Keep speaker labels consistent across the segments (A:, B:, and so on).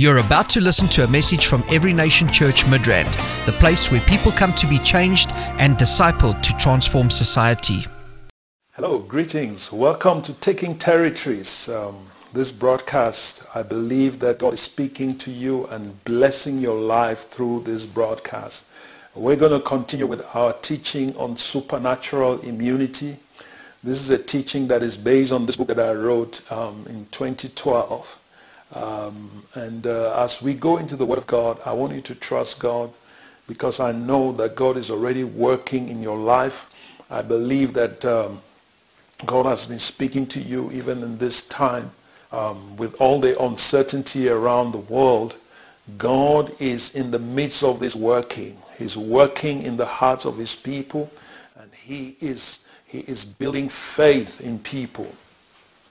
A: You're about to listen to a message from Every Nation Church Midrand, the place where people come to be changed and discipled to transform society.
B: Hello, greetings. Welcome to Taking Territories. Um, this broadcast, I believe that God is speaking to you and blessing your life through this broadcast. We're going to continue with our teaching on supernatural immunity. This is a teaching that is based on this book that I wrote um, in 2012. Um, and uh, as we go into the Word of God, I want you to trust God because I know that God is already working in your life. I believe that um, God has been speaking to you even in this time um, with all the uncertainty around the world. God is in the midst of this working. He's working in the hearts of his people and he is, he is building faith in people.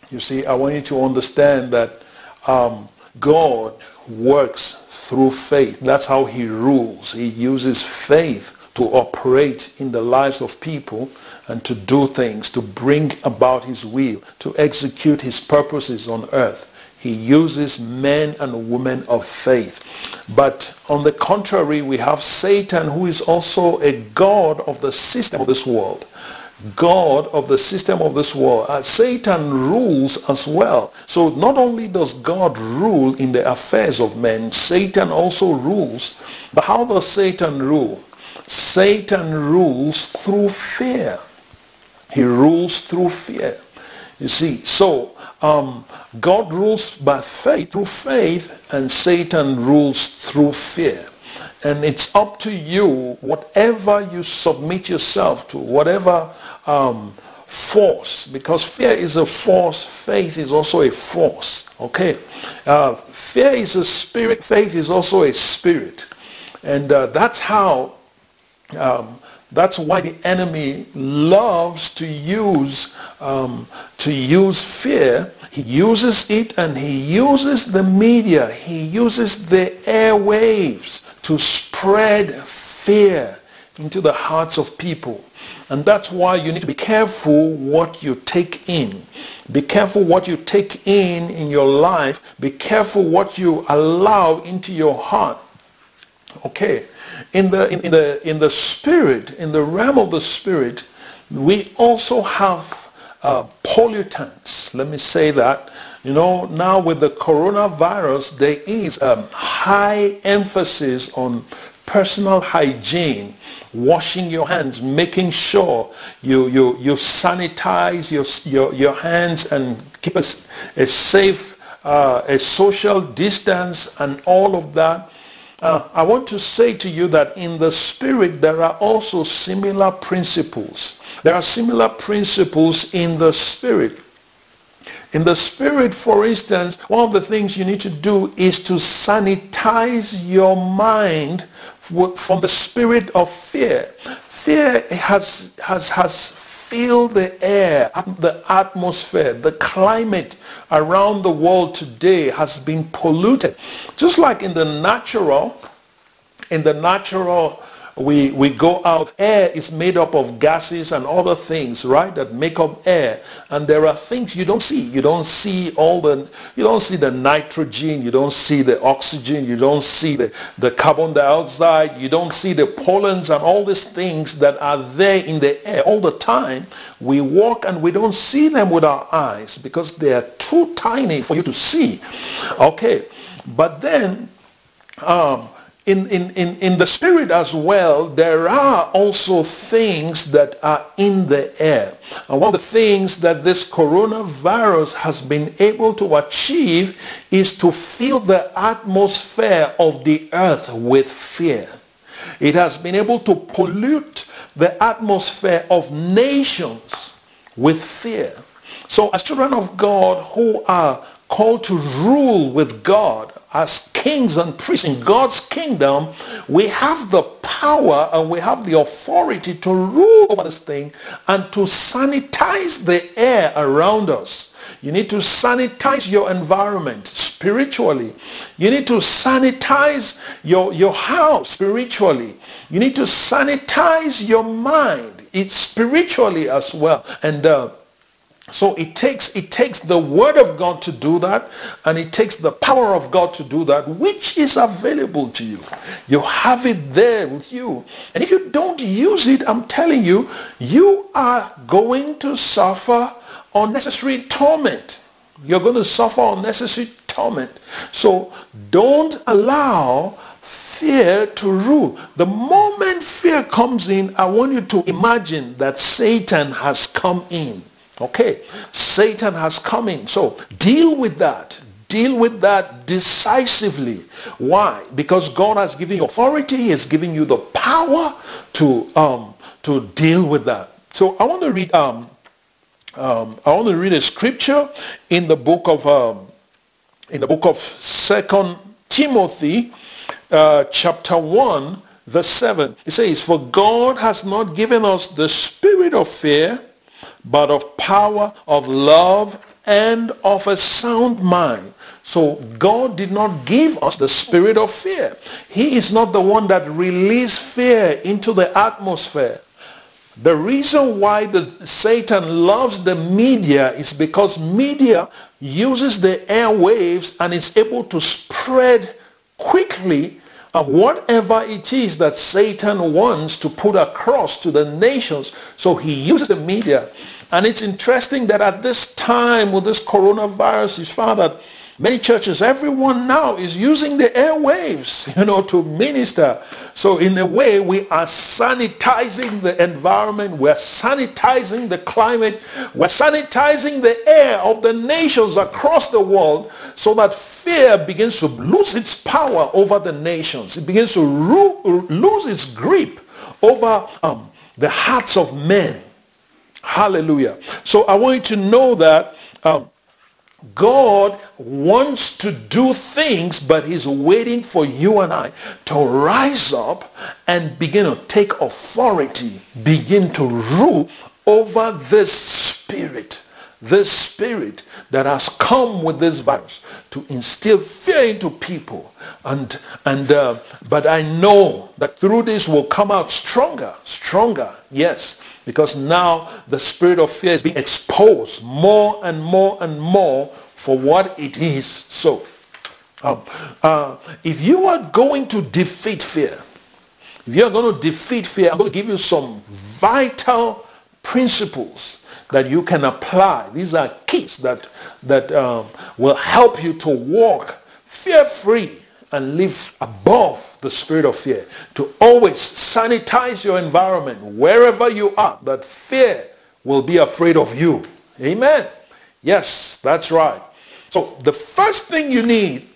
B: You see, I want you to understand that um, God works through faith. That's how he rules. He uses faith to operate in the lives of people and to do things, to bring about his will, to execute his purposes on earth. He uses men and women of faith. But on the contrary, we have Satan who is also a god of the system of this world. God of the system of this world. Uh, Satan rules as well. So not only does God rule in the affairs of men, Satan also rules. But how does Satan rule? Satan rules through fear. He rules through fear. You see, so um, God rules by faith, through faith, and Satan rules through fear. And it's up to you, whatever you submit yourself to, whatever um, force, because fear is a force, faith is also a force. Okay? Uh, fear is a spirit, faith is also a spirit. And uh, that's how, um, that's why the enemy loves to use, um, to use fear. He uses it and he uses the media. He uses the airwaves to spread fear into the hearts of people. And that's why you need to be careful what you take in. Be careful what you take in in your life. Be careful what you allow into your heart. Okay. In the, in, in the, in the spirit, in the realm of the spirit, we also have uh, pollutants. Let me say that. You know, now with the coronavirus, there is a high emphasis on personal hygiene, washing your hands, making sure you, you, you sanitize your, your, your hands and keep a, a safe, uh, a social distance and all of that. Uh, I want to say to you that in the spirit there are also similar principles. There are similar principles in the spirit. In the spirit, for instance, one of the things you need to do is to sanitize your mind from the spirit of fear. Fear has, has, has filled the air, the atmosphere, the climate around the world today has been polluted. Just like in the natural, in the natural we, we go out, air is made up of gases and other things, right, that make up air. And there are things you don't see. You don't see all the, you don't see the nitrogen, you don't see the oxygen, you don't see the, the carbon dioxide, you don't see the pollens and all these things that are there in the air all the time. We walk and we don't see them with our eyes because they are too tiny for you to see. Okay, but then, um, in, in, in, in the spirit as well, there are also things that are in the air. And one of the things that this coronavirus has been able to achieve is to fill the atmosphere of the earth with fear. It has been able to pollute the atmosphere of nations with fear. So as children of God who are called to rule with God as kings and priests in God's kingdom, we have the power and we have the authority to rule over this thing and to sanitize the air around us. You need to sanitize your environment spiritually. You need to sanitize your, your house spiritually. You need to sanitize your mind. It's spiritually as well. And uh, So it takes, it takes the word of God to do that and it takes the power of God to do that which is available to you. You have it there with you. And if you don't use it, I'm telling you, you are going to suffer unnecessary torment. You're going to suffer unnecessary torment. So don't allow fear to rule. The moment fear comes in, I want you to imagine that Satan has come in. Okay, Satan has come in. So deal with that. Deal with that decisively. Why? Because God has given you authority. He has given you the power to, um, to deal with that. So I want to read, um, um, I want to read a scripture in the book of, um, in the book of Second Timothy, uh, chapter 1, verse 7. It says, For God has not given us the spirit of fear, but of power, of love, and of a sound mind. So God did not give us the spirit of fear. He is not the one that released fear into the atmosphere. The reason why the Satan loves the media is because media uses the airwaves and is able to spread quickly uh, whatever it is that Satan wants to put across to the nations. So he uses the media. And it's interesting that at this time with this coronavirus, is found that Many churches, everyone now is using the airwaves, you know, to minister. So in a way, we are sanitizing the environment. We're sanitizing the climate. We're sanitizing the air of the nations across the world so that fear begins to lose its power over the nations. It begins to lose its grip over um, the hearts of men. Hallelujah. So I want you to know that um, God wants to do things, but he's waiting for you and I to rise up and begin to take authority, begin to rule over this spirit, this spirit that has come with this virus to instill fear into people. And, and, uh, but I know that through this we'll come out stronger, stronger, yes because now the spirit of fear is being exposed more and more and more for what it is. So, um, uh, if you are going to defeat fear, if you are going to defeat fear, I'm going to give you some vital principles that you can apply. These are keys that, that um, will help you to walk fear-free and live above the spirit of fear. To always sanitize your environment wherever you are, that fear will be afraid of you. Amen. Yes, that's right. So the first thing you need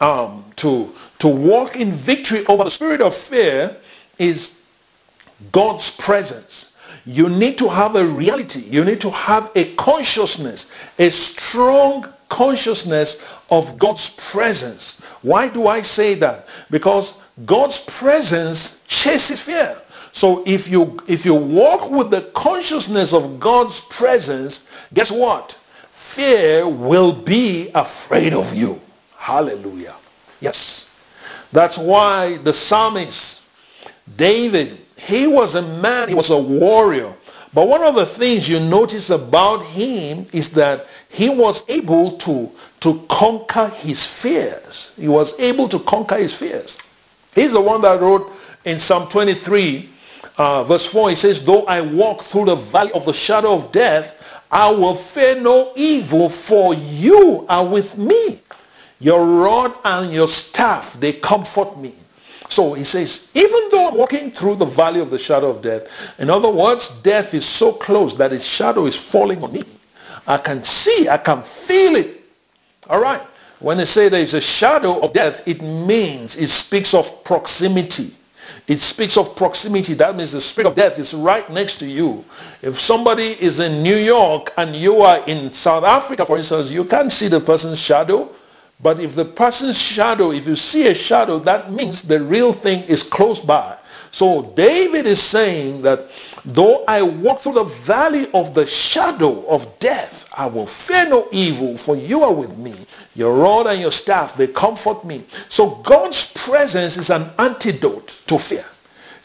B: um, to, to walk in victory over the spirit of fear is God's presence. You need to have a reality. You need to have a consciousness, a strong consciousness of God's presence. Why do I say that? Because God's presence chases fear. So if you if you walk with the consciousness of God's presence, guess what? Fear will be afraid of you. Hallelujah. Yes. That's why the psalmist David, he was a man, he was a warrior. But one of the things you notice about him is that he was able to, to conquer his fears. He was able to conquer his fears. He's the one that wrote in Psalm 23, uh, verse 4, he says, Though I walk through the valley of the shadow of death, I will fear no evil, for you are with me. Your rod and your staff, they comfort me. So he says, even though I'm walking through the valley of the shadow of death, in other words, death is so close that its shadow is falling on me. I can see, I can feel it. All right. When they say there is a shadow of death, it means, it speaks of proximity. It speaks of proximity. That means the spirit of death is right next to you. If somebody is in New York and you are in South Africa, for instance, you can't see the person's shadow, but if the person's shadow, if you see a shadow, that means the real thing is close by. So David is saying that though I walk through the valley of the shadow of death, I will fear no evil, for you are with me. Your rod and your staff, they comfort me. So God's presence is an antidote to fear.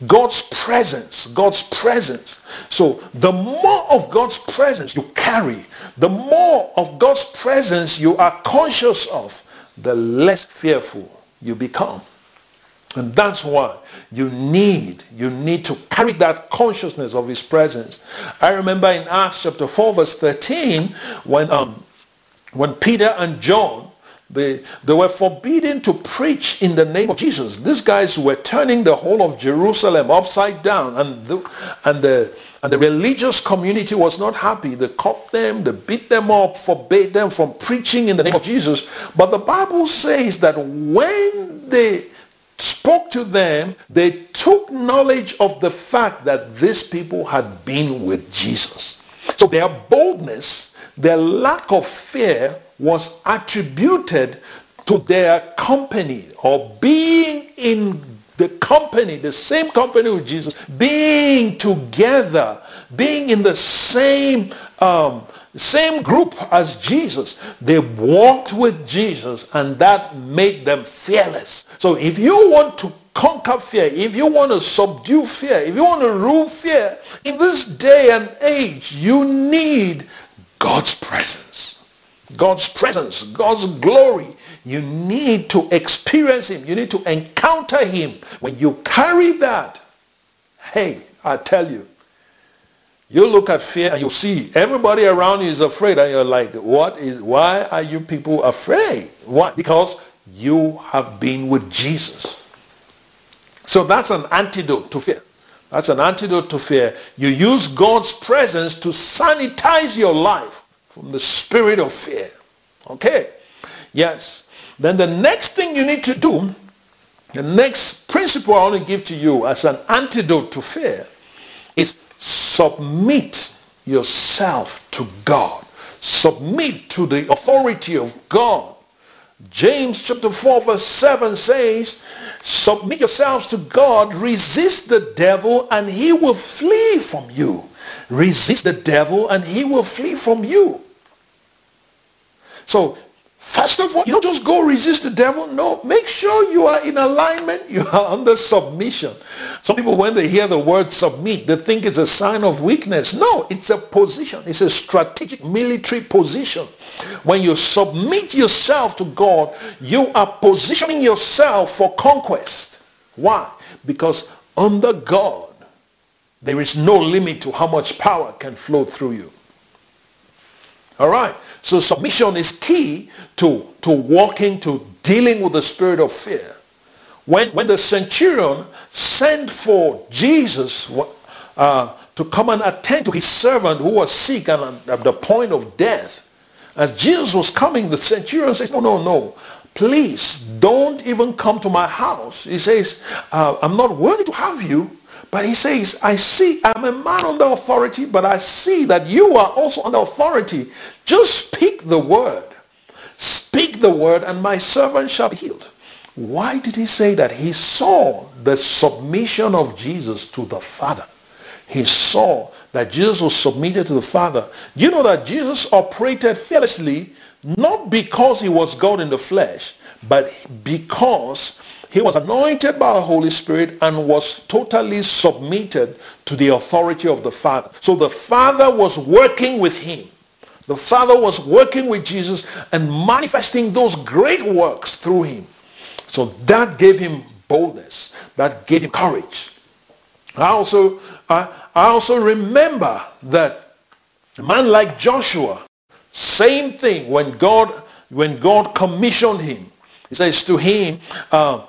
B: God's presence, God's presence. So the more of God's presence you carry, the more of God's presence you are conscious of, the less fearful you become. And that's why you need, you need to carry that consciousness of his presence. I remember in Acts chapter 4 verse 13 when, um, when Peter and John they, they were forbidden to preach in the name of Jesus. These guys were turning the whole of Jerusalem upside down and the, and the, and the religious community was not happy. They caught them, they beat them up, forbade them from preaching in the name of Jesus. But the Bible says that when they spoke to them, they took knowledge of the fact that these people had been with Jesus. So their boldness, their lack of fear was attributed to their company or being in the company, the same company with Jesus, being together, being in the same um, same group as Jesus. They walked with Jesus and that made them fearless. So if you want to conquer fear, if you want to subdue fear, if you want to rule fear, in this day and age, you need God's presence. God's presence, God's glory. You need to experience him. You need to encounter him. When you carry that, hey, I tell you, you look at fear and you see everybody around you is afraid and you're like, what is, why are you people afraid? Why? Because you have been with Jesus. So that's an antidote to fear. That's an antidote to fear. You use God's presence to sanitize your life from the spirit of fear. Okay? Yes. Then the next thing you need to do, the next principle I want to give to you as an antidote to fear is submit yourself to God. Submit to the authority of God. James chapter 4 verse 7 says, submit yourselves to God, resist the devil and he will flee from you. Resist the devil and he will flee from you. So First of all, you don't just go resist the devil. No, make sure you are in alignment. You are under submission. Some people, when they hear the word submit, they think it's a sign of weakness. No, it's a position. It's a strategic military position. When you submit yourself to God, you are positioning yourself for conquest. Why? Because under God, there is no limit to how much power can flow through you. All right. So submission is key to, to walking, to dealing with the spirit of fear. When, when the centurion sent for Jesus uh, to come and attend to his servant who was sick and at the point of death, as Jesus was coming, the centurion says, no, no, no. Please don't even come to my house. He says, uh, I'm not worthy to have you but he says, I see, I'm a man under authority, but I see that you are also under authority. Just speak the word. Speak the word and my servant shall be healed. Why did he say that? He saw the submission of Jesus to the Father. He saw that Jesus was submitted to the Father. You know that Jesus operated fearlessly not because he was God in the flesh, but because he was anointed by the Holy Spirit and was totally submitted to the authority of the Father. So the Father was working with him. The Father was working with Jesus and manifesting those great works through him. So that gave him boldness. That gave him courage. I also, I, I also remember that a man like Joshua, same thing when God, when God commissioned him. He says to him, uh,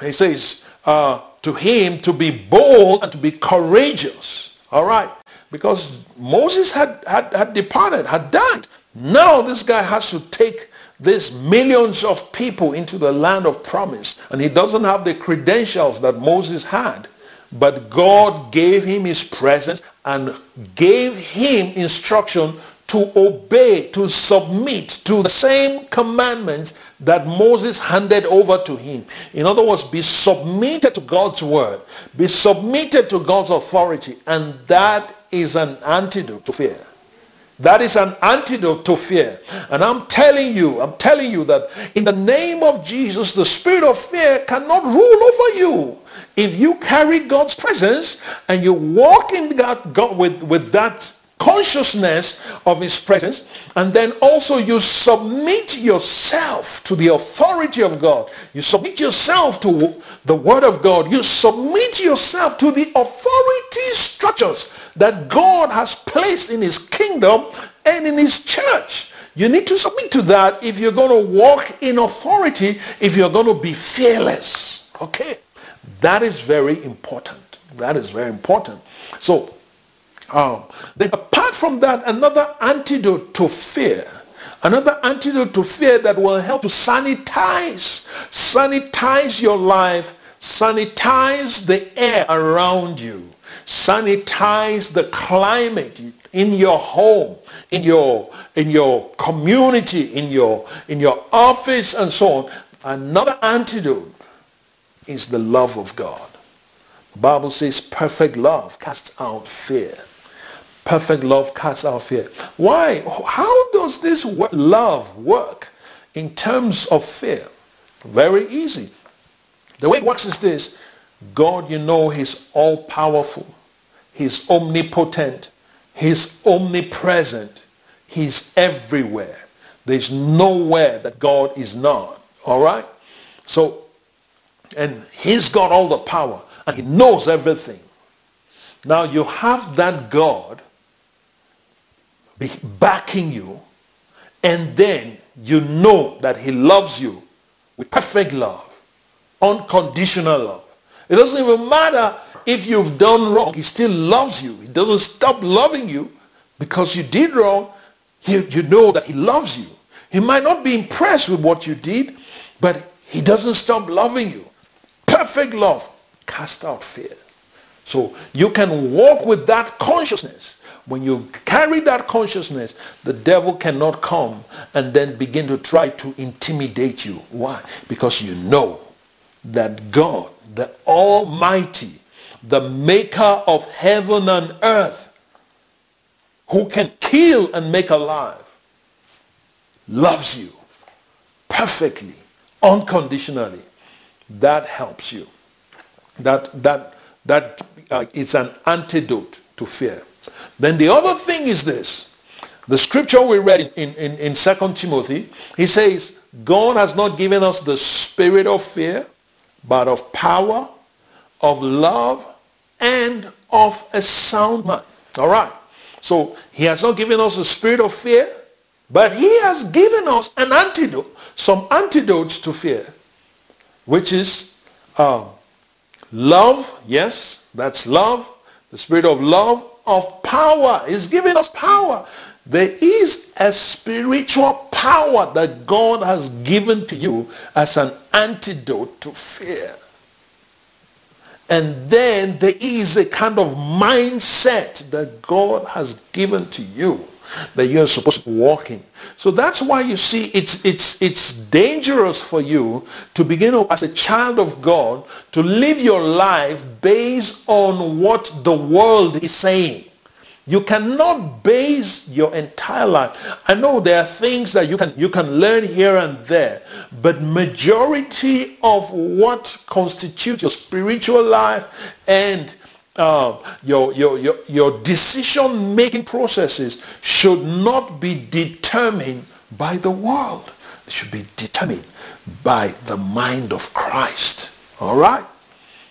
B: he says uh, to him to be bold and to be courageous. All right. Because Moses had, had, had departed, had died. Now this guy has to take these millions of people into the land of promise. And he doesn't have the credentials that Moses had. But God gave him his presence and gave him instruction to obey, to submit to the same commandments that Moses handed over to him. In other words, be submitted to God's word. Be submitted to God's authority. And that is an antidote to fear. That is an antidote to fear. And I'm telling you, I'm telling you that in the name of Jesus, the spirit of fear cannot rule over you. if you carry God's presence and you walk in God, God with, with that consciousness of his presence and then also you submit yourself to the authority of God. You submit yourself to the word of God. You submit yourself to the authority structures that God has placed in his kingdom and in his church. You need to submit to that if you're going to walk in authority if you're going to be fearless. Okay? That is very important. That is very important. So um, then apart from that, another antidote to fear, another antidote to fear that will help to sanitize, sanitize your life, sanitize the air around you, sanitize the climate in your home, in your, in your community, in your, in your office and so on. Another antidote is the love of God. The Bible says perfect love casts out fear. Perfect love casts out fear. Why? How does this love work in terms of fear? Very easy. The way it works is this. God, you know, he's all-powerful. He's omnipotent. He's omnipresent. He's everywhere. There's nowhere that God is not. All right? So, and he's got all the power and he knows everything. Now you have that God backing you, and then you know that he loves you with perfect love, unconditional love. It doesn't even matter if you've done wrong. He still loves you. He doesn't stop loving you because you did wrong. You, you know that he loves you. He might not be impressed with what you did, but he doesn't stop loving you. Perfect love cast out fear. So you can walk with that consciousness when you carry that consciousness, the devil cannot come and then begin to try to intimidate you. Why? Because you know that God, the Almighty, the maker of heaven and earth, who can kill and make alive, loves you perfectly, unconditionally. That helps you. That, that, that uh, is an antidote to fear. Then the other thing is this. The scripture we read in, in, in 2 Timothy, he says, God has not given us the spirit of fear, but of power, of love, and of a sound mind. All right. So he has not given us the spirit of fear, but he has given us an antidote, some antidotes to fear, which is um, love. Yes, that's love. The spirit of love, of power. He's giving us power. There is a spiritual power that God has given to you as an antidote to fear. And then there is a kind of mindset that God has given to you that you're supposed to walk in. So that's why you see it's, it's, it's dangerous for you to begin as a child of God to live your life based on what the world is saying. You cannot base your entire life. I know there are things that you can, you can learn here and there, but majority of what constitutes your spiritual life and uh, your, your, your, your decision-making processes should not be determined by the world. It should be determined by the mind of Christ. All right?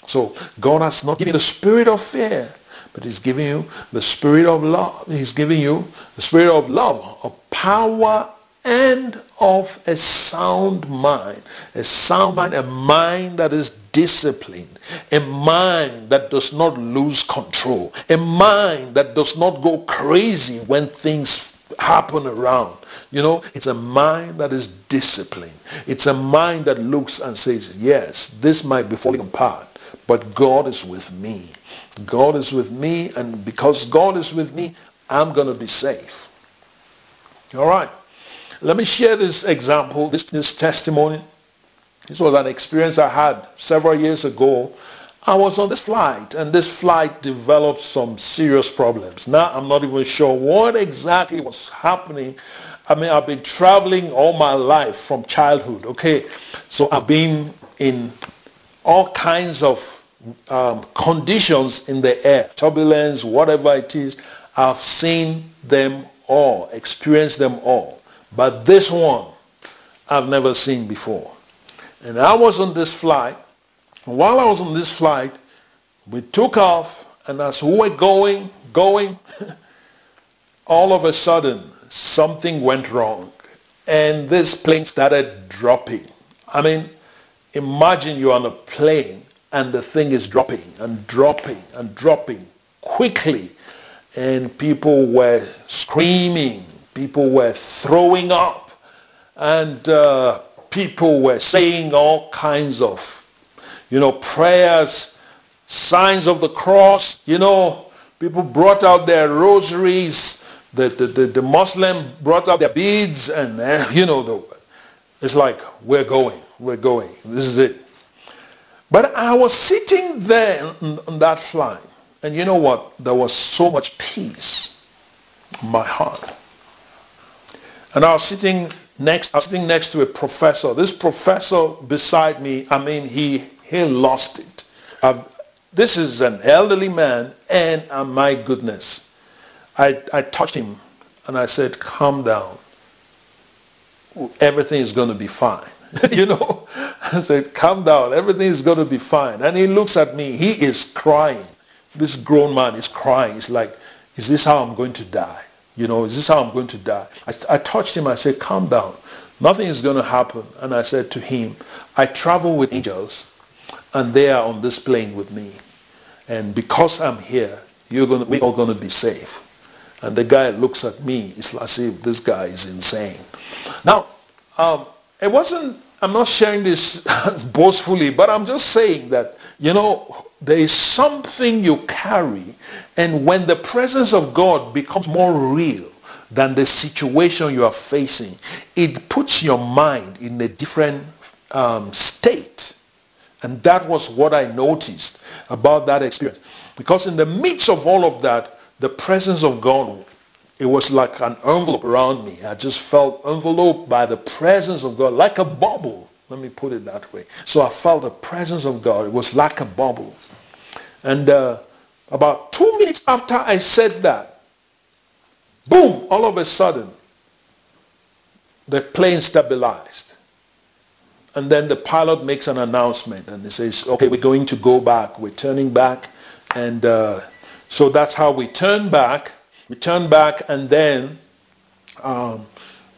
B: So God has not given the spirit of fear, but he's giving you the spirit of love. He's giving you the spirit of love, of power, and of a sound mind. A sound mind, a mind that is disciplined, a mind that does not lose control, a mind that does not go crazy when things happen around. You know, it's a mind that is disciplined. It's a mind that looks and says, yes, this might be falling apart, but God is with me. God is with me, and because God is with me, I'm going to be safe. All right. Let me share this example, this, this testimony. This was an experience I had several years ago. I was on this flight, and this flight developed some serious problems. Now, I'm not even sure what exactly was happening. I mean, I've been traveling all my life from childhood, okay? So I've been in all kinds of um, conditions in the air, turbulence, whatever it is, I've seen them all, experienced them all. But this one, I've never seen before. And I was on this flight. While I was on this flight, we took off, and as we were going, going, all of a sudden, something went wrong. And this plane started dropping. I mean, imagine you're on a plane and the thing is dropping and dropping and dropping quickly. And people were screaming. People were throwing up. And uh, people were saying all kinds of, you know, prayers, signs of the cross. You know, people brought out their rosaries. The, the, the, the Muslim brought out their beads and, uh, you know, the, it's like, we're going, we're going. This is it. But I was sitting there on that flight. And you know what? There was so much peace in my heart. And I was sitting next, I was sitting next to a professor. This professor beside me, I mean, he, he lost it. I've, this is an elderly man, and uh, my goodness, I, I touched him and I said, calm down. Everything is going to be fine. you know, I said, calm down. Everything is going to be fine. And he looks at me. He is crying. This grown man is crying. He's like, is this how I'm going to die? You know, is this how I'm going to die? I, I touched him. I said, calm down. Nothing is going to happen. And I said to him, I travel with angels and they are on this plane with me. And because I'm here, you're going to, we're all going to be safe. And the guy looks at me. It's like as if this guy is insane. Now, um, it wasn't, I'm not sharing this boastfully, but I'm just saying that, you know, there is something you carry. And when the presence of God becomes more real than the situation you are facing, it puts your mind in a different um, state. And that was what I noticed about that experience. Because in the midst of all of that, the presence of God it was like an envelope around me. I just felt enveloped by the presence of God, like a bubble. Let me put it that way. So I felt the presence of God. It was like a bubble. And uh, about two minutes after I said that, boom, all of a sudden, the plane stabilized. And then the pilot makes an announcement and he says, okay, we're going to go back. We're turning back. And uh, so that's how we turn back we turned back and then um,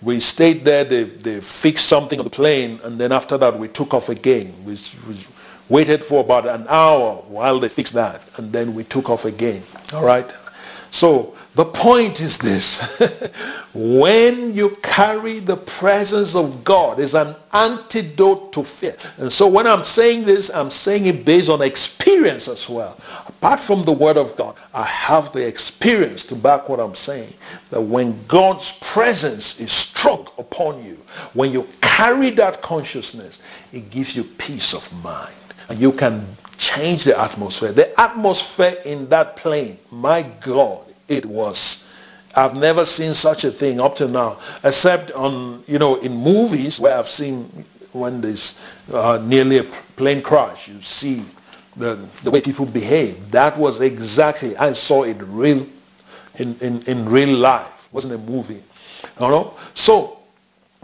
B: we stayed there. They, they fixed something on the plane and then after that we took off again. We, we waited for about an hour while they fixed that and then we took off again. All right. So the point is this. when you carry the presence of God is an antidote to fear. And so when I'm saying this, I'm saying it based on experience as well. Apart from the word of God, I have the experience to back what I'm saying. That when God's presence is strong upon you, when you carry that consciousness, it gives you peace of mind. And you can change the atmosphere. The atmosphere in that plane, my God, it was. I've never seen such a thing up to now, except on, you know, in movies where I've seen when there's uh, nearly a plane crash, you see the, the way people behave. That was exactly, I saw it real, in, in, in real life. It wasn't a movie. You know? So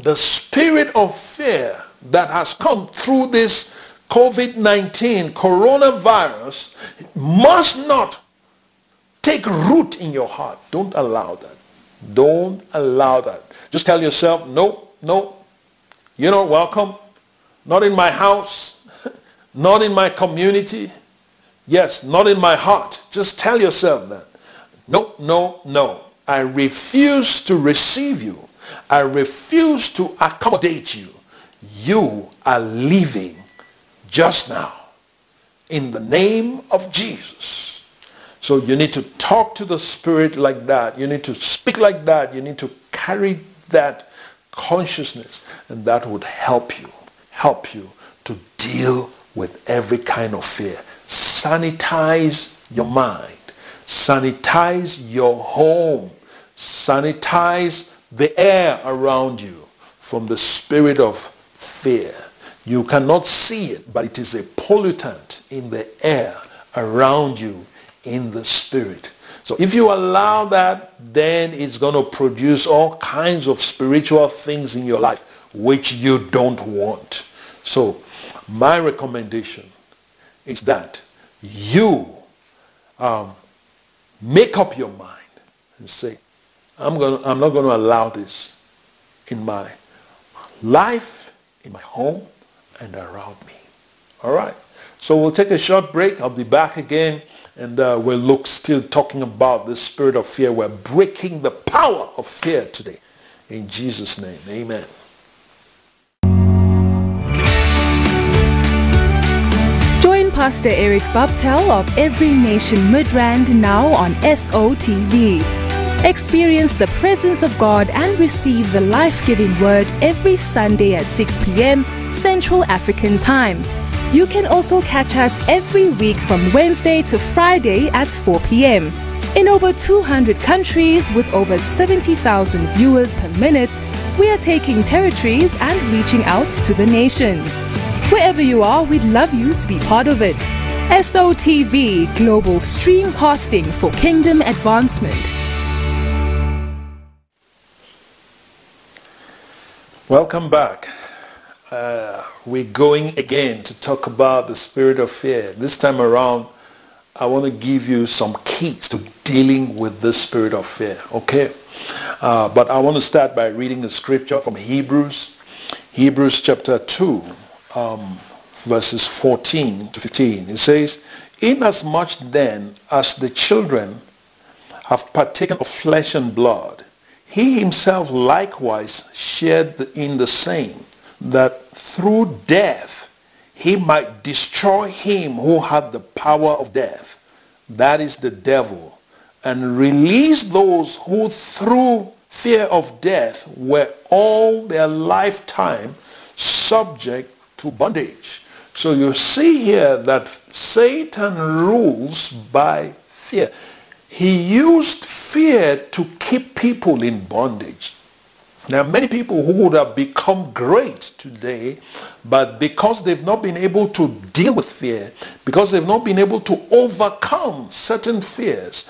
B: the spirit of fear that has come through this COVID-19 coronavirus must not take root in your heart. Don't allow that. Don't allow that. Just tell yourself, no, no, you're not welcome. Not in my house. not in my community. Yes, not in my heart. Just tell yourself that. No, no, no. I refuse to receive you. I refuse to accommodate you. You are leaving just now in the name of Jesus. So you need to talk to the Spirit like that. You need to speak like that. You need to carry that consciousness and that would help you, help you to deal with every kind of fear. Sanitize your mind. Sanitize your home. Sanitize the air around you from the spirit of fear You cannot see it, but it is a pollutant in the air around you in the spirit. So if you allow that, then it's going to produce all kinds of spiritual things in your life which you don't want. So my recommendation is that you um, make up your mind and say, I'm, gonna, I'm not going to allow this in my life, in my home, and around me. All right. So we'll take a short break. I'll be back again and uh, we'll look still talking about the spirit of fear. We're breaking the power of fear today. In Jesus' name, amen.
C: Join Pastor Eric Bubtel of Every Nation Midrand now on SOTV. Experience the presence of God and receive the life-giving word every Sunday at 6 p.m. Central African Time. You can also catch us every week from Wednesday to Friday at 4 p.m. In over 200 countries with over 70,000 viewers per minute, we are taking territories and reaching out to the nations. Wherever you are, we'd love you to be part of it. SOTV Global Streamcasting for Kingdom Advancement.
B: Welcome back. Uh, we're going again to talk about the spirit of fear. This time around, I want to give you some keys to dealing with the spirit of fear. Okay? Uh, but I want to start by reading a scripture from Hebrews. Hebrews chapter 2, um, verses 14 to 15. It says, Inasmuch then as the children have partaken of flesh and blood, he himself likewise shared in the same that through death he might destroy him who had the power of death, that is the devil, and release those who through fear of death were all their lifetime subject to bondage. So you see here that Satan rules by fear. He used fear to keep people in bondage. There are many people who would have become great today, but because they've not been able to deal with fear, because they've not been able to overcome certain fears,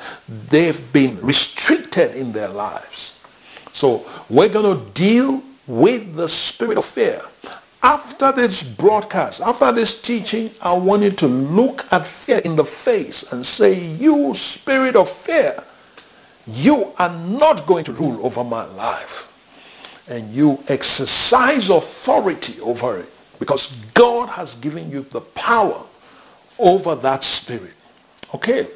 B: they've been restricted in their lives. So we're going to deal with the spirit of fear. After this broadcast, after this teaching, I want you to look at fear in the face and say, you spirit of fear, you are not going to rule over my life and you exercise authority over it because God has given you the power over that spirit. Okay?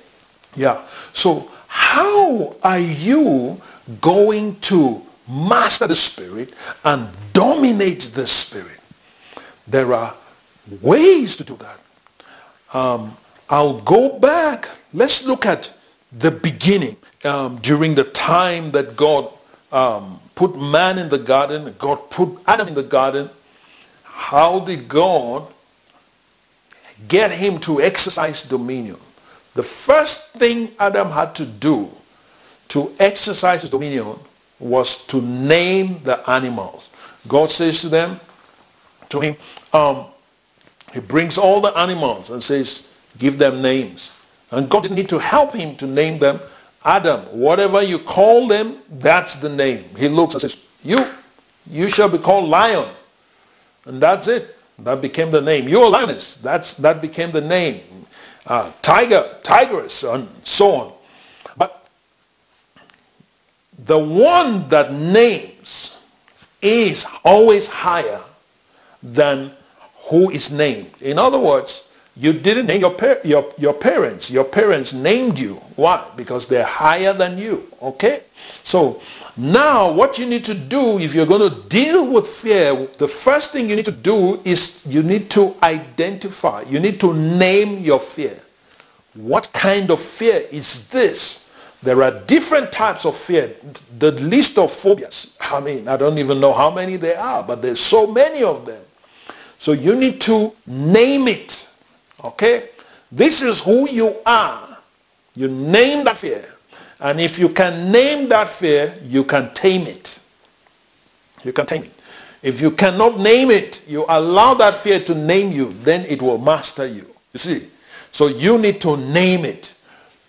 B: Yeah. So how are you going to master the spirit and dominate the spirit? There are ways to do that. Um, I'll go back. Let's look at the beginning um, during the time that God um, put man in the garden, God put Adam in the garden, how did God get him to exercise dominion? The first thing Adam had to do to exercise dominion was to name the animals. God says to them, to him, um, he brings all the animals and says, give them names. And God didn't need to help him to name them. Adam, whatever you call them, that's the name. He looks and says, you, you shall be called lion. And that's it. That became the name. You're lioness. That's, that became the name. Uh, tiger, tigress, and so on. But the one that names is always higher than who is named. In other words, you didn't name your, par- your, your parents. Your parents named you. Why? Because they're higher than you. Okay? So now what you need to do if you're going to deal with fear, the first thing you need to do is you need to identify. You need to name your fear. What kind of fear is this? There are different types of fear. The list of phobias, I mean, I don't even know how many there are, but there's so many of them. So you need to name it. Okay? This is who you are. You name that fear. And if you can name that fear, you can tame it. You can tame it. If you cannot name it, you allow that fear to name you, then it will master you. You see? So you need to name it.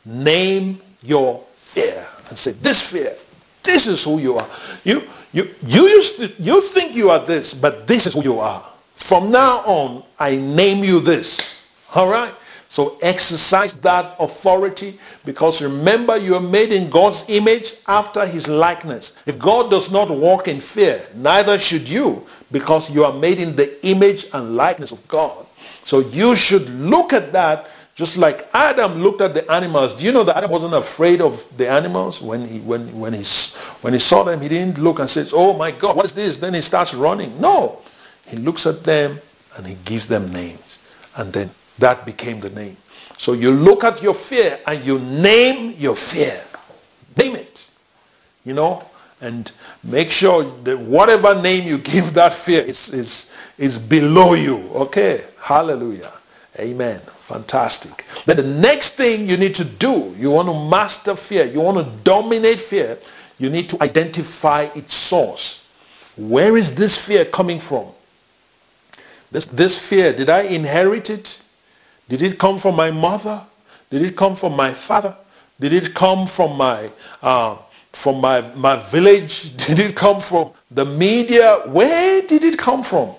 B: Name your fear and say, this fear, this is who you are. You, you, you used to, you think you are this, but this is who you are. From now on, I name you this. All right? So exercise that authority because remember you are made in God's image after his likeness. If God does not walk in fear, neither should you because you are made in the image and likeness of God. So you should look at that just like Adam looked at the animals. Do you know that Adam wasn't afraid of the animals when he, when, when, he, when he saw them? He didn't look and says, oh my God, what is this? Then he starts running. No. He looks at them and he gives them names. And then that became the name. So you look at your fear and you name your fear. Name it. You know, and make sure that whatever name you give that fear is, is, is below you. Okay? Hallelujah. Amen. Fantastic. Then the next thing you need to do, you want to master fear, you want to dominate fear, you need to identify its source. Where is this fear coming from? This, this fear, did I inherit it? Did it come from my mother? Did it come from my father? Did it come from my, uh, from my, my village? Did it come from the media? Where did it come from?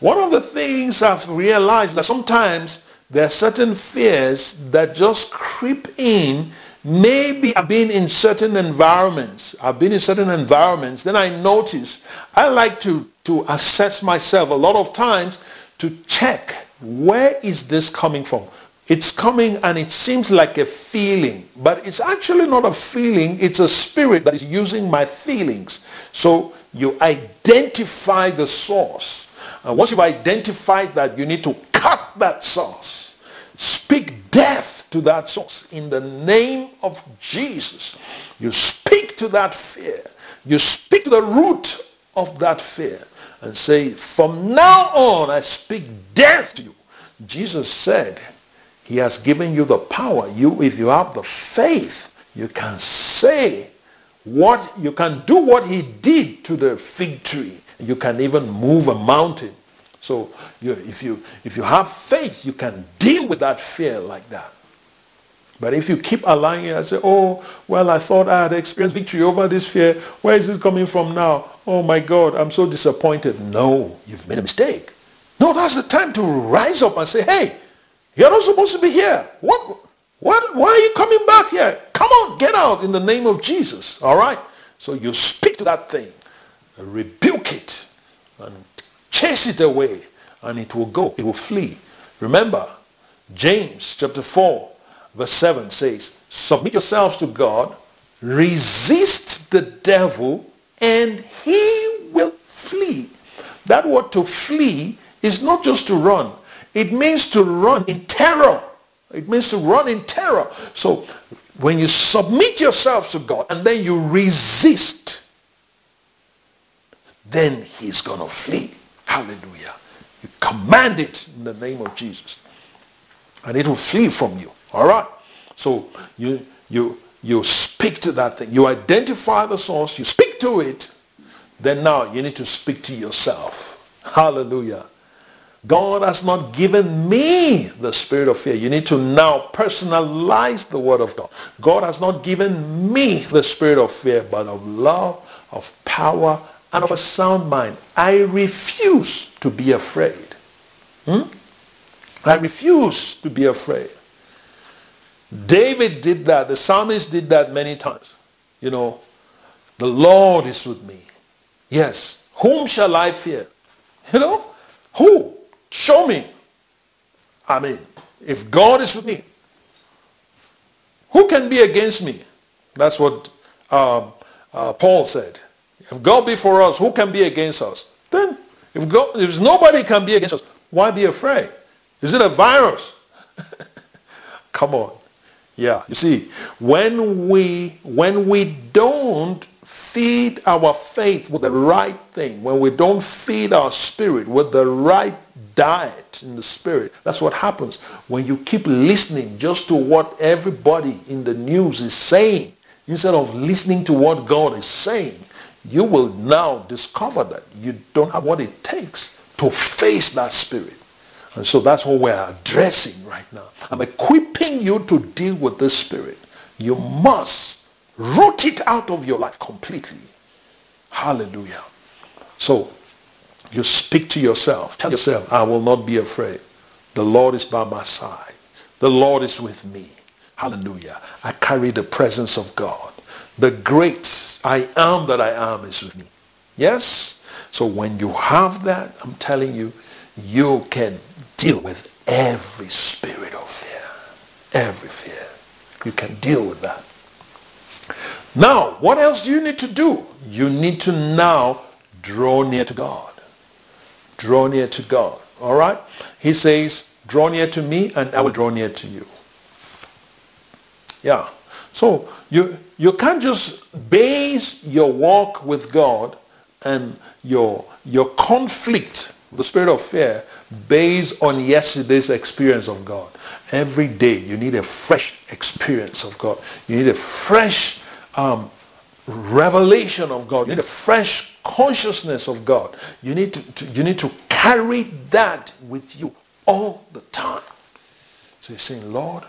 B: One of the things I've realized that sometimes there are certain fears that just creep in. Maybe I've been in certain environments. I've been in certain environments. Then I notice I like to, to assess myself a lot of times to check where is this coming from? It's coming and it seems like a feeling, but it's actually not a feeling. It's a spirit that is using my feelings. So you identify the source. And once you've identified that, you need to cut that source. Speak death to that source in the name of Jesus. You speak to that fear. You speak to the root of that fear and say, from now on, I speak death to you. Jesus said, he has given you the power. You, if you have the faith, you can say what, you can do what he did to the fig tree. You can even move a mountain. So you, if, you, if you have faith, you can deal with that fear like that. But if you keep allowing it and say, oh, well, I thought I had experienced victory over this fear. Where is it coming from now? Oh my God, I'm so disappointed. No, you've made a mistake. No, that's the time to rise up and say, hey, you're not supposed to be here. What, what, why are you coming back here? Come on, get out in the name of Jesus. All right? So you speak to that thing, rebuke it, and chase it away, and it will go. It will flee. Remember, James chapter 4, verse 7 says, submit yourselves to God, resist the devil, and he will flee. That word to flee is not just to run. It means to run in terror. It means to run in terror. So when you submit yourself to God and then you resist, then he's going to flee. Hallelujah. You command it in the name of Jesus. And it will flee from you. All right? So you, you, you speak to that thing. You identify the source. You speak to it. Then now you need to speak to yourself. Hallelujah. God has not given me the spirit of fear. You need to now personalize the word of God. God has not given me the spirit of fear, but of love, of power, and of a sound mind. I refuse to be afraid. Hmm? I refuse to be afraid. David did that. The psalmist did that many times. You know, the Lord is with me. Yes. Whom shall I fear? You know, who? Show me. I mean, if God is with me, who can be against me? That's what um, uh, Paul said. If God be for us, who can be against us? Then, if, God, if nobody can be against us, why be afraid? Is it a virus? Come on. Yeah, you see, when we, when we don't feed our faith with the right thing, when we don't feed our spirit with the right diet in the spirit. That's what happens when you keep listening just to what everybody in the news is saying instead of listening to what God is saying. you will now discover that you don't have what it takes to face that spirit. And so that's what we're addressing right now. I'm equipping you to deal with this spirit. You must root it out of your life completely. Hallelujah. So you speak to yourself. Tell yourself, I will not be afraid. The Lord is by my side. The Lord is with me. Hallelujah. I carry the presence of God. The great I am that I am is with me. Yes? So when you have that, I'm telling you, you can deal with every spirit of fear. Every fear. You can deal with that. Now, what else do you need to do? You need to now draw near to God. Draw near to God. All right? He says, draw near to me and I will draw near to you. Yeah. So you, you can't just base your walk with God and your, your conflict, the spirit of fear, based on yesterday's experience of God. Every day you need a fresh experience of God. You need a fresh um, revelation of God. You need a fresh consciousness of God. You need to, to, you need to carry that with you all the time. So you're saying, Lord,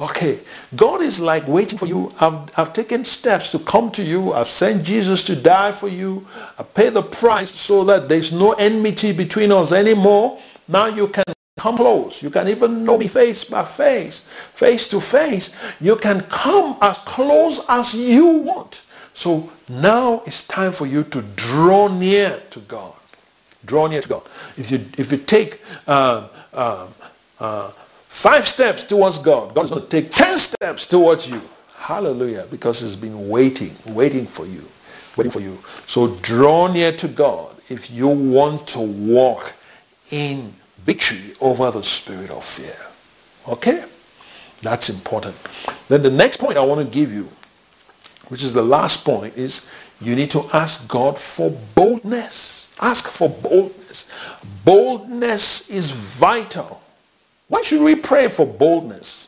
B: okay, God is like waiting for you. I've, I've taken steps to come to you. I've sent Jesus to die for you. I paid the price so that there's no enmity between us anymore. Now you can come close. You can even know me face by face, face to face. You can come as close as you want. So now it's time for you to draw near to God. Draw near to God. If you, if you take uh, uh, uh, five steps towards God, God is going to take ten steps towards you. Hallelujah. Because he's been waiting, waiting for you. Waiting for you. So draw near to God if you want to walk in victory over the spirit of fear. Okay? That's important. Then the next point I want to give you, which is the last point, is you need to ask God for boldness. Ask for boldness. Boldness is vital. Why should we pray for boldness?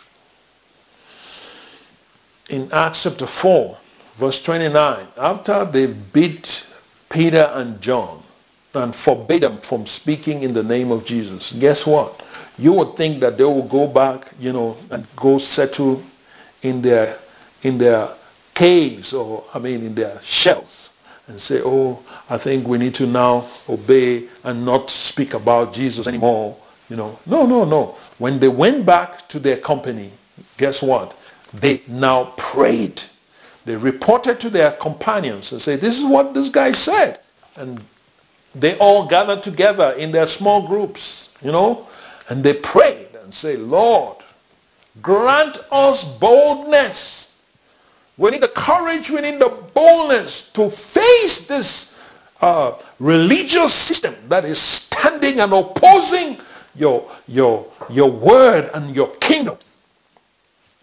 B: In Acts chapter 4, verse 29, after they beat Peter and John, and forbade them from speaking in the name of Jesus. Guess what? You would think that they will go back, you know, and go settle in their in their caves or I mean in their shells and say, oh, I think we need to now obey and not speak about Jesus anymore. You know, no, no, no. When they went back to their company, guess what? They now prayed. They reported to their companions and said, this is what this guy said. And they all gathered together in their small groups, you know, and they prayed and say, Lord, grant us boldness. We need the courage, we need the boldness to face this uh, religious system that is standing and opposing your, your, your word and your kingdom.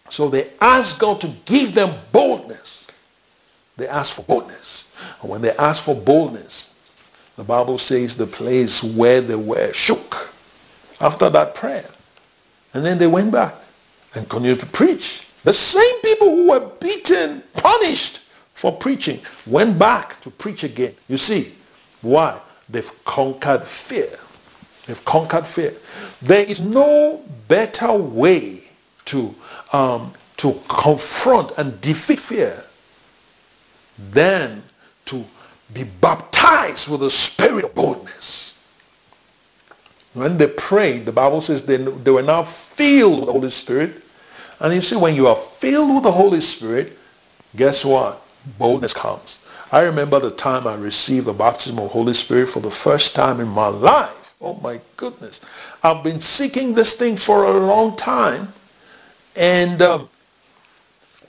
B: So they asked God to give them boldness. They asked for boldness. And when they asked for boldness, the Bible says the place where they were shook after that prayer. And then they went back and continued to preach. The same people who were beaten, punished for preaching, went back to preach again. You see, why? They've conquered fear. They've conquered fear. There is no better way to, um, to confront and defeat fear than to be baptized with the spirit of boldness. When they prayed, the Bible says they, they were now filled with the Holy Spirit. And you see, when you are filled with the Holy Spirit, guess what? Boldness comes. I remember the time I received the baptism of Holy Spirit for the first time in my life. Oh my goodness. I've been seeking this thing for a long time. And, um,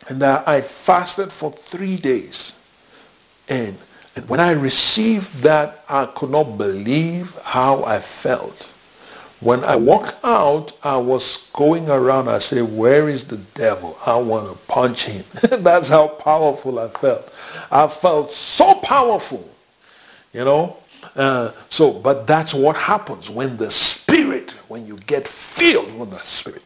B: and I fasted for three days. And and when I received that, I could not believe how I felt. When I walked out, I was going around. I said, where is the devil? I want to punch him. That's how powerful I felt. I felt so powerful, you know. Uh, so, but that's what happens when the Spirit, when you get filled with the Spirit.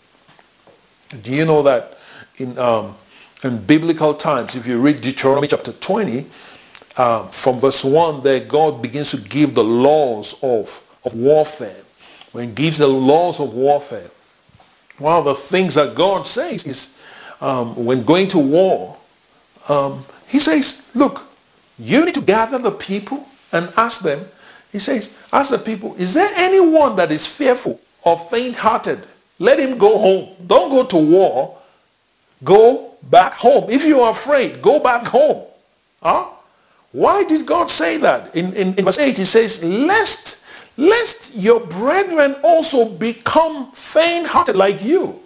B: Do you know that in, um, in biblical times, if you read Deuteronomy chapter 20, uh, from verse 1 there, God begins to give the laws of, of warfare. When he gives the laws of warfare, one of the things that God says is um, when going to war, um, he says, look, you need to gather the people and ask them. He says, ask the people, is there anyone that is fearful or faint-hearted? Let him go home. Don't go to war. Go back home. If you are afraid, go back home. Huh? Why did God say that? In, in, in verse 8 he says, lest, lest your brethren also become faint-hearted like you.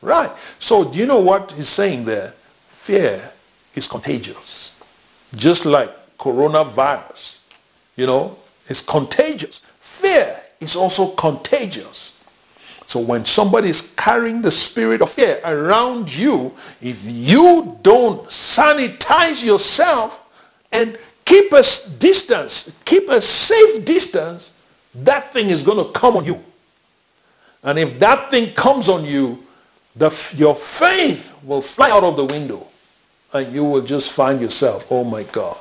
B: Right. So do you know what he's saying there? Fear is contagious. Just like coronavirus. You know, it's contagious. Fear is also contagious. So when somebody is carrying the spirit of fear around you, if you don't sanitize yourself and keep a distance, keep a safe distance, that thing is going to come on you. And if that thing comes on you, the, your faith will fly out of the window and you will just find yourself, oh my God,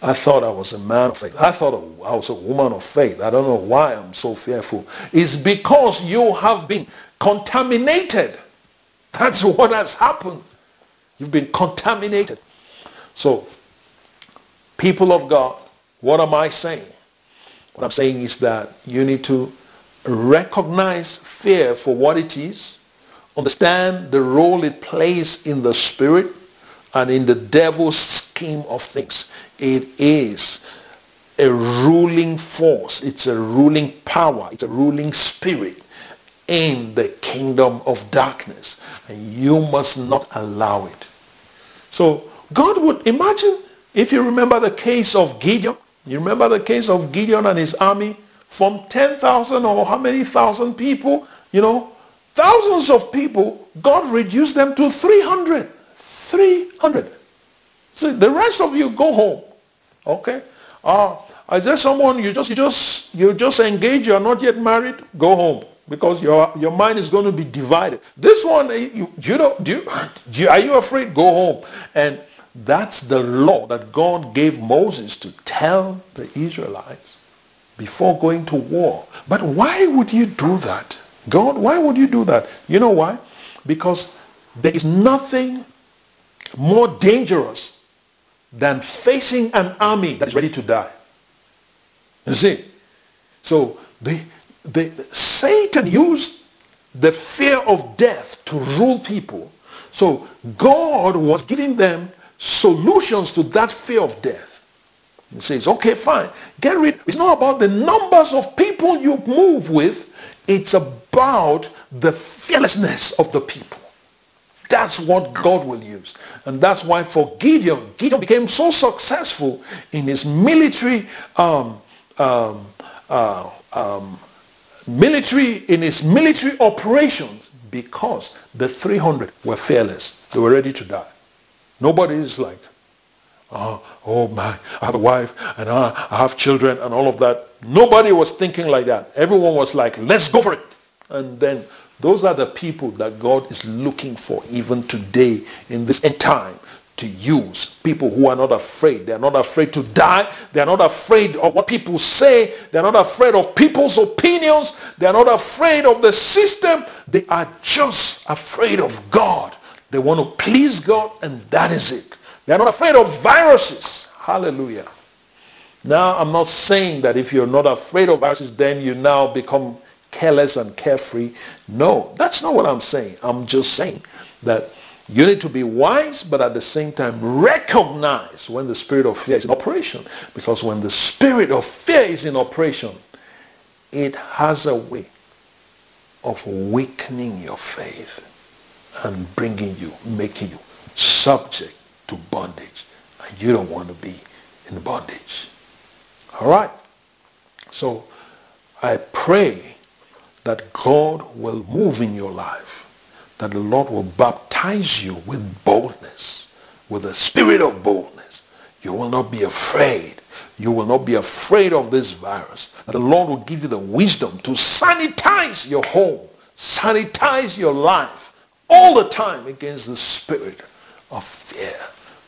B: I thought I was a man of faith. I thought I was a woman of faith. I don't know why I'm so fearful. It's because you have been contaminated. That's what has happened. You've been contaminated. So, people of God, what am I saying? What I'm saying is that you need to recognize fear for what it is, understand the role it plays in the spirit and in the devil's scheme of things. It is a ruling force. It's a ruling power. It's a ruling spirit in the kingdom of darkness. And you must not allow it. So God would imagine if you remember the case of Gideon. You remember the case of Gideon and his army from 10,000 or how many thousand people, you know, thousands of people, God reduced them to 300. 300. See, the rest of you go home. Okay? Uh, is there someone you just you just you just engage, you are not yet married, go home. Because your your mind is going to be divided. This one, eh, you, you know, do you, are you afraid? Go home. And that's the law that God gave Moses to tell the Israelites before going to war. But why would you do that? God, why would you do that? You know why? Because there is nothing more dangerous than facing an army that is ready to die. You see? So they, they, Satan used the fear of death to rule people. So God was giving them solutions to that fear of death. He says, okay, fine. Get rid. It's not about the numbers of people you move with. It's about the fearlessness of the people. That's what God will use. And that's why for Gideon, Gideon became so successful in his military, um, um, uh, um, military, in his military operations because the 300 were fearless. They were ready to die. Nobody is like, oh, oh my, I have a wife and I have children and all of that. Nobody was thinking like that. Everyone was like, let's go for it. And then those are the people that God is looking for even today in this end time to use. People who are not afraid. They're not afraid to die. They're not afraid of what people say. They're not afraid of people's opinions. They're not afraid of the system. They are just afraid of God. They want to please God and that is it. They're not afraid of viruses. Hallelujah. Now, I'm not saying that if you're not afraid of viruses, then you now become careless and carefree. No, that's not what I'm saying. I'm just saying that you need to be wise, but at the same time recognize when the spirit of fear is in operation. Because when the spirit of fear is in operation, it has a way of weakening your faith and bringing you, making you subject to bondage. And you don't want to be in bondage. All right? So I pray that God will move in your life, that the Lord will baptize you with boldness, with a spirit of boldness. You will not be afraid. You will not be afraid of this virus. That the Lord will give you the wisdom to sanitize your home, sanitize your life all the time against the spirit of fear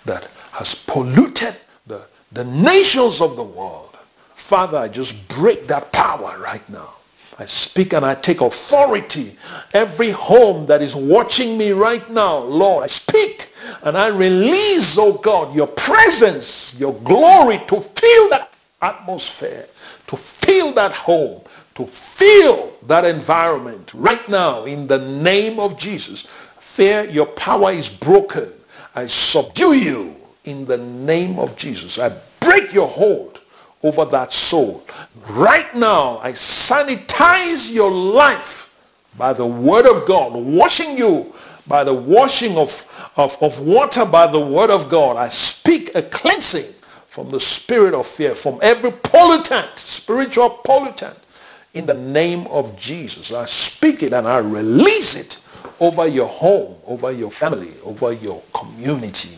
B: that has polluted the, the nations of the world. Father, I just break that power right now. I speak and I take authority. Every home that is watching me right now, Lord, I speak and I release, oh God, your presence, your glory to fill that atmosphere, to fill that home, to fill that environment right now in the name of Jesus. Fear, your power is broken. I subdue you in the name of Jesus. I break your hold over that soul. Right now, I sanitize your life by the word of God, washing you by the washing of, of, of water by the word of God. I speak a cleansing from the spirit of fear, from every pollutant, spiritual pollutant, in the name of Jesus. I speak it and I release it over your home, over your family, over your community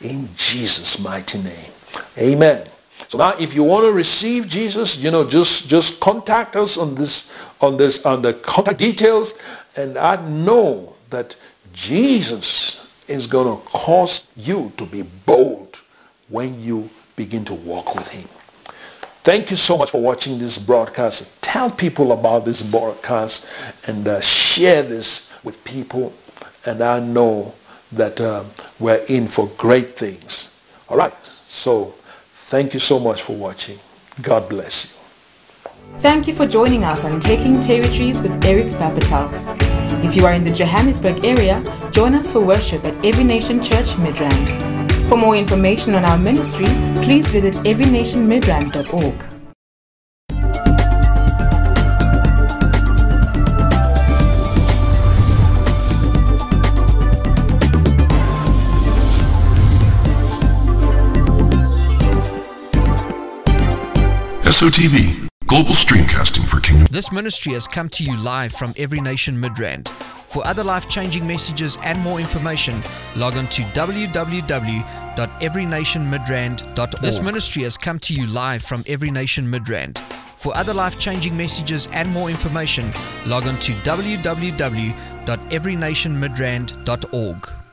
B: in Jesus' mighty name. Amen. So now if you want to receive Jesus, you know, just just contact us on this on this on the contact details and I know that Jesus is going to cause you to be bold when you begin to walk with him. Thank you so much for watching this broadcast. Tell people about this broadcast and uh, share this with people. And I know that um, we're in for great things. All right. So thank you so much for watching. God bless you.
D: Thank you for joining us on Taking Territories with Eric Bapatal. If you are in the Johannesburg area, join us for worship at Every Nation Church Midrand. For more information on our ministry, please visit everynationmidrand.org.
E: SOTV, global streamcasting for Kingdom.
A: This ministry has come to you live from Every Nation Midrand. For other life changing messages and more information, log on to www.everynationmidrand.org. This ministry has come to you live from Every Nation Midrand. For other life changing messages and more information, log on to www.everynationmidrand.org.